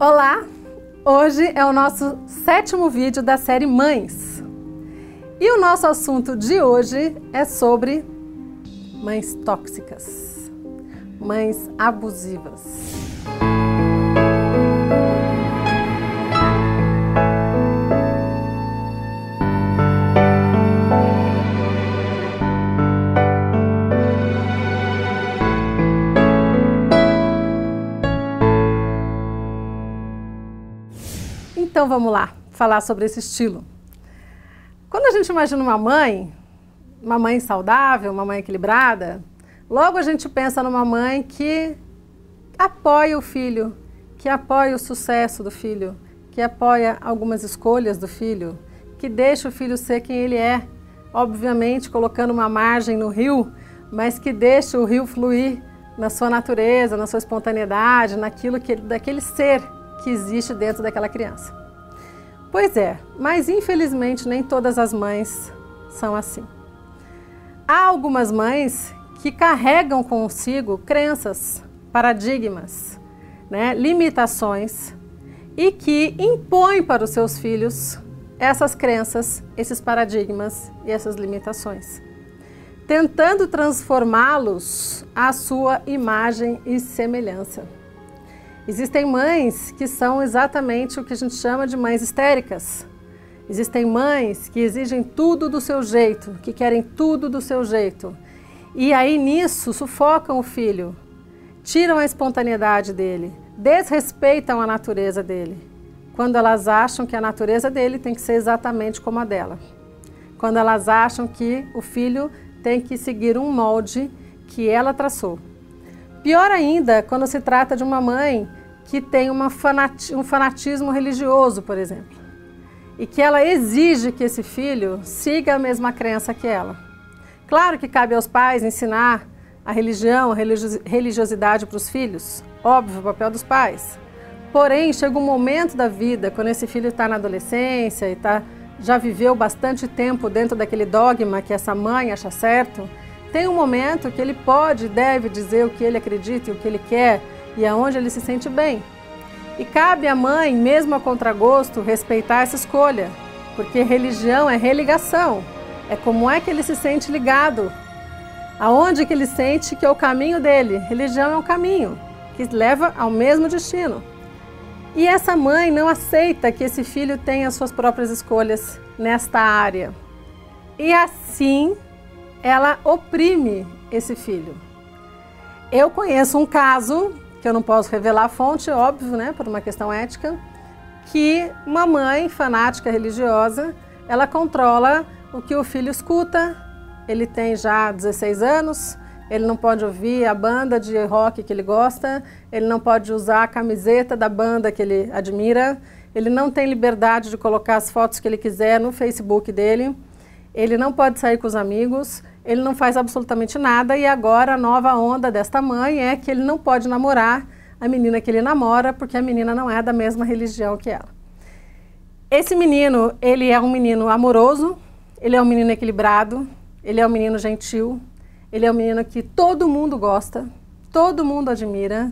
Olá! Hoje é o nosso sétimo vídeo da série Mães. E o nosso assunto de hoje é sobre mães tóxicas, mães abusivas. Então vamos lá, falar sobre esse estilo. Quando a gente imagina uma mãe, uma mãe saudável, uma mãe equilibrada, logo a gente pensa numa mãe que apoia o filho, que apoia o sucesso do filho, que apoia algumas escolhas do filho, que deixa o filho ser quem ele é, obviamente colocando uma margem no rio, mas que deixa o rio fluir na sua natureza, na sua espontaneidade, naquilo que daquele ser que existe dentro daquela criança. Pois é, mas infelizmente nem todas as mães são assim. Há algumas mães que carregam consigo crenças, paradigmas, né, limitações e que impõem para os seus filhos essas crenças, esses paradigmas e essas limitações, tentando transformá-los à sua imagem e semelhança. Existem mães que são exatamente o que a gente chama de mães histéricas. Existem mães que exigem tudo do seu jeito, que querem tudo do seu jeito. E aí nisso sufocam o filho, tiram a espontaneidade dele, desrespeitam a natureza dele, quando elas acham que a natureza dele tem que ser exatamente como a dela. Quando elas acham que o filho tem que seguir um molde que ela traçou. Pior ainda, quando se trata de uma mãe que tem fanati um fanatismo religioso, por exemplo, e que ela exige que esse filho siga a mesma crença que ela. Claro que cabe aos pais ensinar a religião, a religiosidade para os filhos, óbvio, o papel dos pais. Porém, chega um momento da vida, quando esse filho está na adolescência e tá, já viveu bastante tempo dentro daquele dogma que essa mãe acha certo, tem um momento que ele pode e deve dizer o que ele acredita e o que ele quer e aonde ele se sente bem. E cabe à mãe, mesmo a contragosto, respeitar essa escolha, porque religião é religação, é como é que ele se sente ligado, aonde que ele sente que é o caminho dele. Religião é um caminho que leva ao mesmo destino. E essa mãe não aceita que esse filho tenha suas próprias escolhas nesta área. E assim ela oprime esse filho. Eu conheço um caso, que eu não posso revelar a fonte, óbvio, né, por uma questão ética, que uma mãe fanática religiosa, ela controla o que o filho escuta. Ele tem já 16 anos, ele não pode ouvir a banda de rock que ele gosta, ele não pode usar a camiseta da banda que ele admira, ele não tem liberdade de colocar as fotos que ele quiser no Facebook dele, ele não pode sair com os amigos, ele não faz absolutamente nada e agora a nova onda desta mãe é que ele não pode namorar a menina que ele namora porque a menina não é da mesma religião que ela. Esse menino, ele é um menino amoroso, ele é um menino equilibrado, ele é um menino gentil, ele é um menino que todo mundo gosta, todo mundo admira.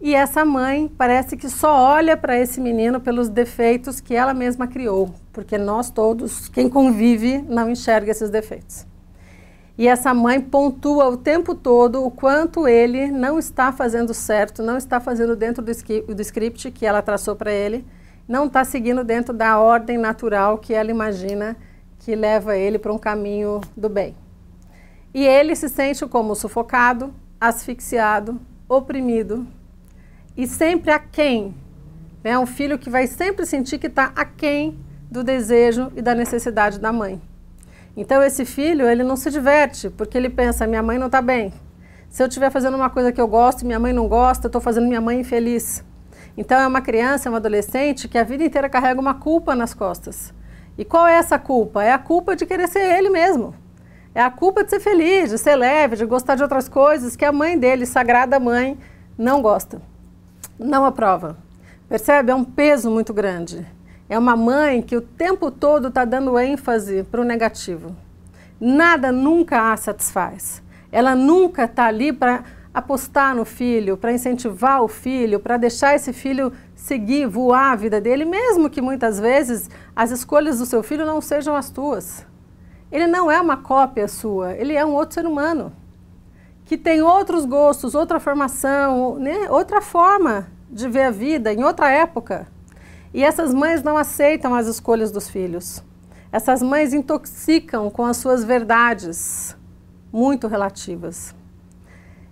E essa mãe parece que só olha para esse menino pelos defeitos que ela mesma criou, porque nós todos, quem convive, não enxerga esses defeitos. E essa mãe pontua o tempo todo o quanto ele não está fazendo certo, não está fazendo dentro do, do script que ela traçou para ele, não está seguindo dentro da ordem natural que ela imagina que leva ele para um caminho do bem. E ele se sente como sufocado, asfixiado, oprimido e sempre aquém. É né? um filho que vai sempre sentir que está aquém do desejo e da necessidade da mãe. Então esse filho, ele não se diverte, porque ele pensa, minha mãe não está bem. Se eu estiver fazendo uma coisa que eu gosto e minha mãe não gosta, eu estou fazendo minha mãe infeliz. Então é uma criança, é um adolescente que a vida inteira carrega uma culpa nas costas. E qual é essa culpa? É a culpa de querer ser ele mesmo. É a culpa de ser feliz, de ser leve, de gostar de outras coisas que a mãe dele, sagrada mãe, não gosta. Não aprova. Percebe? É um peso muito grande. É uma mãe que o tempo todo está dando ênfase para o negativo. Nada nunca a satisfaz. Ela nunca está ali para apostar no filho, para incentivar o filho, para deixar esse filho seguir, voar a vida dele, mesmo que muitas vezes as escolhas do seu filho não sejam as tuas. Ele não é uma cópia sua, ele é um outro ser humano que tem outros gostos, outra formação, né? outra forma de ver a vida, em outra época. E essas mães não aceitam as escolhas dos filhos. Essas mães intoxicam com as suas verdades muito relativas.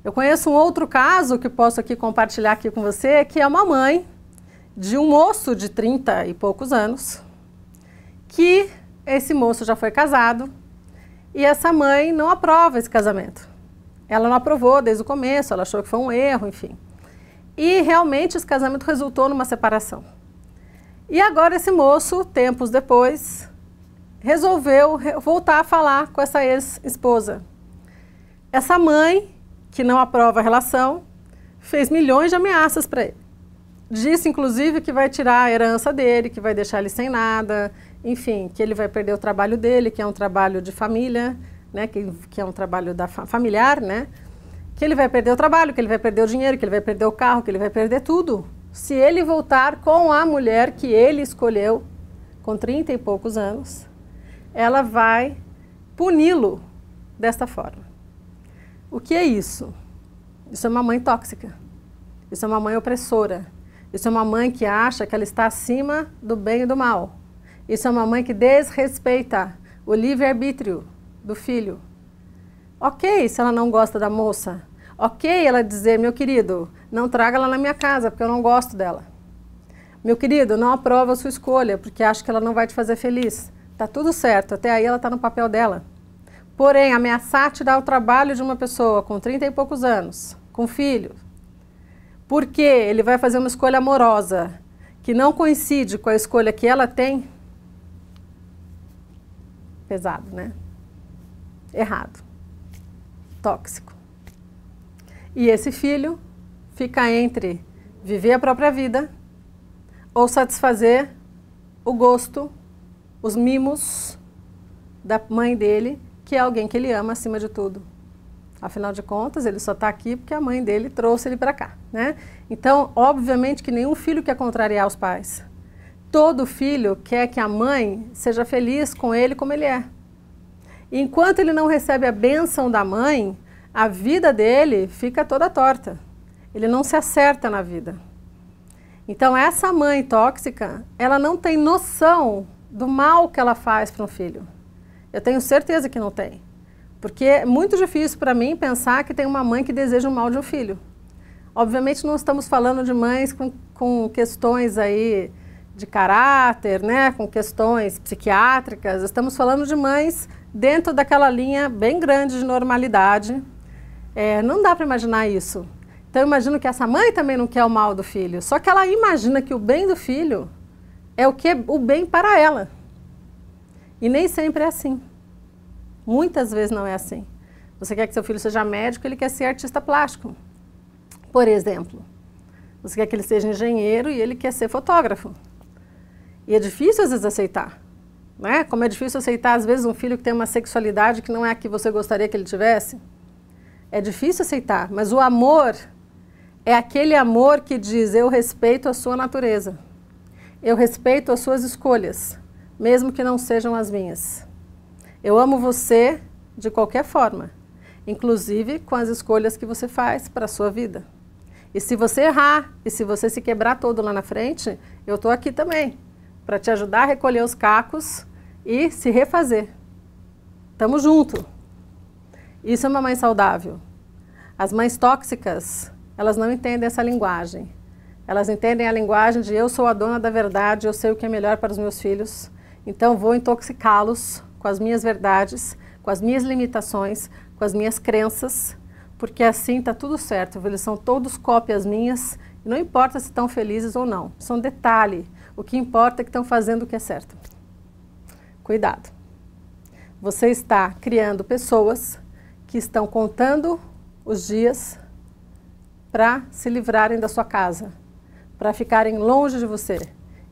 Eu conheço um outro caso que posso aqui compartilhar aqui com você, que é uma mãe de um moço de 30 e poucos anos, que esse moço já foi casado e essa mãe não aprova esse casamento. Ela não aprovou desde o começo, ela achou que foi um erro, enfim. E realmente esse casamento resultou numa separação. E agora esse moço, tempos depois, resolveu voltar a falar com essa ex-esposa. Essa mãe, que não aprova a relação, fez milhões de ameaças para ele. Disse, inclusive, que vai tirar a herança dele, que vai deixar ele sem nada, enfim, que ele vai perder o trabalho dele, que é um trabalho de família, né, que, que é um trabalho da fa familiar, né, que ele vai perder o trabalho, que ele vai perder o dinheiro, que ele vai perder o carro, que ele vai perder tudo. Se ele voltar com a mulher que ele escolheu, com 30 e poucos anos, ela vai puni-lo desta forma. O que é isso? Isso é uma mãe tóxica. Isso é uma mãe opressora. Isso é uma mãe que acha que ela está acima do bem e do mal. Isso é uma mãe que desrespeita o livre-arbítrio do filho. Ok se ela não gosta da moça. Ok ela dizer, meu querido, não traga ela na minha casa, porque eu não gosto dela. Meu querido, não aprova a sua escolha, porque acho que ela não vai te fazer feliz. Tá tudo certo, até aí ela está no papel dela. Porém, ameaçar tirar o trabalho de uma pessoa com 30 e poucos anos, com filho, porque ele vai fazer uma escolha amorosa que não coincide com a escolha que ela tem, pesado, né? errado, tóxico. E esse filho fica entre viver a própria vida ou satisfazer o gosto, os mimos da mãe dele, que é alguém que ele ama acima de tudo. Afinal de contas, ele só está aqui porque a mãe dele trouxe ele para cá, né? Então, obviamente que nenhum filho quer contrariar os pais. Todo filho quer que a mãe seja feliz com ele como ele é. Enquanto ele não recebe a bênção da mãe, a vida dele fica toda torta. Ele não se acerta na vida. Então, essa mãe tóxica, ela não tem noção do mal que ela faz para um filho. Eu tenho certeza que não tem. Porque é muito difícil para mim pensar que tem uma mãe que deseja o mal de um filho. Obviamente, não estamos falando de mães com, com questões aí de caráter, né, com questões psiquiátricas. Estamos falando de mães dentro daquela linha bem grande de normalidade. É, não dá para imaginar isso. Então eu imagino que essa mãe também não quer o mal do filho, só que ela imagina que o bem do filho é o que é o bem para ela. E nem sempre é assim. Muitas vezes não é assim. Você quer que seu filho seja médico, ele quer ser artista plástico. Por exemplo, você quer que ele seja engenheiro e ele quer ser fotógrafo. E é difícil às vezes aceitar. Né? Como é difícil aceitar, às vezes, um filho que tem uma sexualidade que não é a que você gostaria que ele tivesse. É difícil aceitar, mas o amor é aquele amor que diz: eu respeito a sua natureza, eu respeito as suas escolhas, mesmo que não sejam as minhas. Eu amo você de qualquer forma, inclusive com as escolhas que você faz para a sua vida. E se você errar, e se você se quebrar todo lá na frente, eu estou aqui também para te ajudar a recolher os cacos e se refazer. Tamo junto. Isso é uma mãe saudável. As mães tóxicas, elas não entendem essa linguagem. Elas entendem a linguagem de eu sou a dona da verdade, eu sei o que é melhor para os meus filhos, então vou intoxicá-los com as minhas verdades, com as minhas limitações, com as minhas crenças, porque assim está tudo certo. Eles são todos cópias minhas, não importa se estão felizes ou não. São detalhe. O que importa é que estão fazendo o que é certo. Cuidado. Você está criando pessoas que estão contando os dias para se livrarem da sua casa, para ficarem longe de você.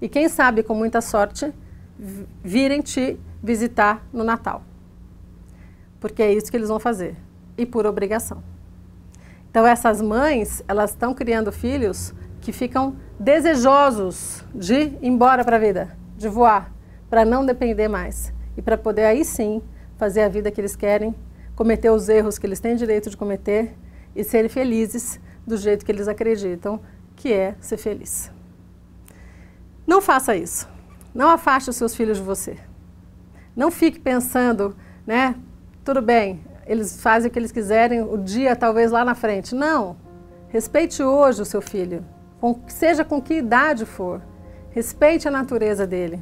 E quem sabe, com muita sorte, virem te visitar no Natal. Porque é isso que eles vão fazer. E por obrigação. Então essas mães, elas estão criando filhos que ficam desejosos de ir embora para a vida, de voar, para não depender mais e para poder aí sim fazer a vida que eles querem, cometer os erros que eles têm direito de cometer e serem felizes do jeito que eles acreditam que é ser feliz. Não faça isso. Não afaste os seus filhos de você. Não fique pensando, né? Tudo bem, eles fazem o que eles quiserem, o dia talvez lá na frente. Não. Respeite hoje o seu filho, seja com que idade for. Respeite a natureza dele.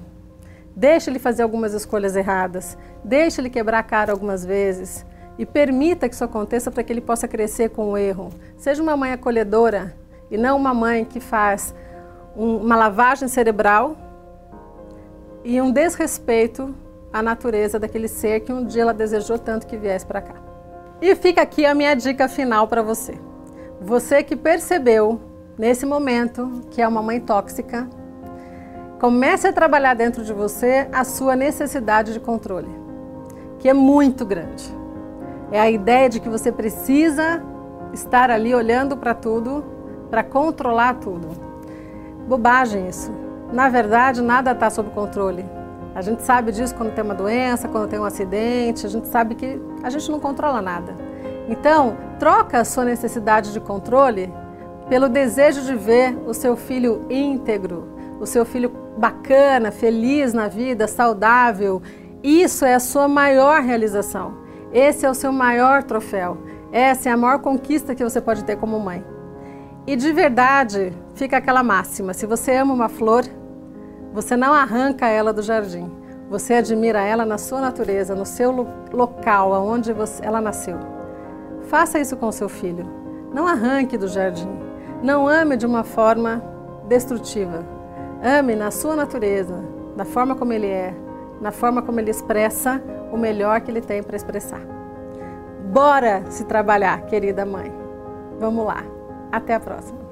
Deixe ele fazer algumas escolhas erradas. Deixe ele quebrar a cara algumas vezes. E permita que isso aconteça para que ele possa crescer com o erro. Seja uma mãe acolhedora e não uma mãe que faz um, uma lavagem cerebral e um desrespeito à natureza daquele ser que um dia ela desejou tanto que viesse para cá. E fica aqui a minha dica final para você. Você que percebeu nesse momento que é uma mãe tóxica, comece a trabalhar dentro de você a sua necessidade de controle, que é muito grande. É a ideia de que você precisa estar ali olhando para tudo, para controlar tudo. Bobagem isso. Na verdade, nada está sob controle. A gente sabe disso quando tem uma doença, quando tem um acidente, a gente sabe que a gente não controla nada. Então, troca a sua necessidade de controle pelo desejo de ver o seu filho íntegro, o seu filho bacana, feliz na vida, saudável. Isso é a sua maior realização. Esse é o seu maior troféu. Essa é a maior conquista que você pode ter como mãe. E de verdade, fica aquela máxima: se você ama uma flor, você não arranca ela do jardim. Você admira ela na sua natureza, no seu local, aonde ela nasceu. Faça isso com seu filho. Não arranque do jardim. Não ame de uma forma destrutiva. Ame na sua natureza, da forma como ele é, na forma como ele expressa o melhor que ele tem para expressar. Bora se trabalhar, querida mãe. Vamos lá. Até a próxima.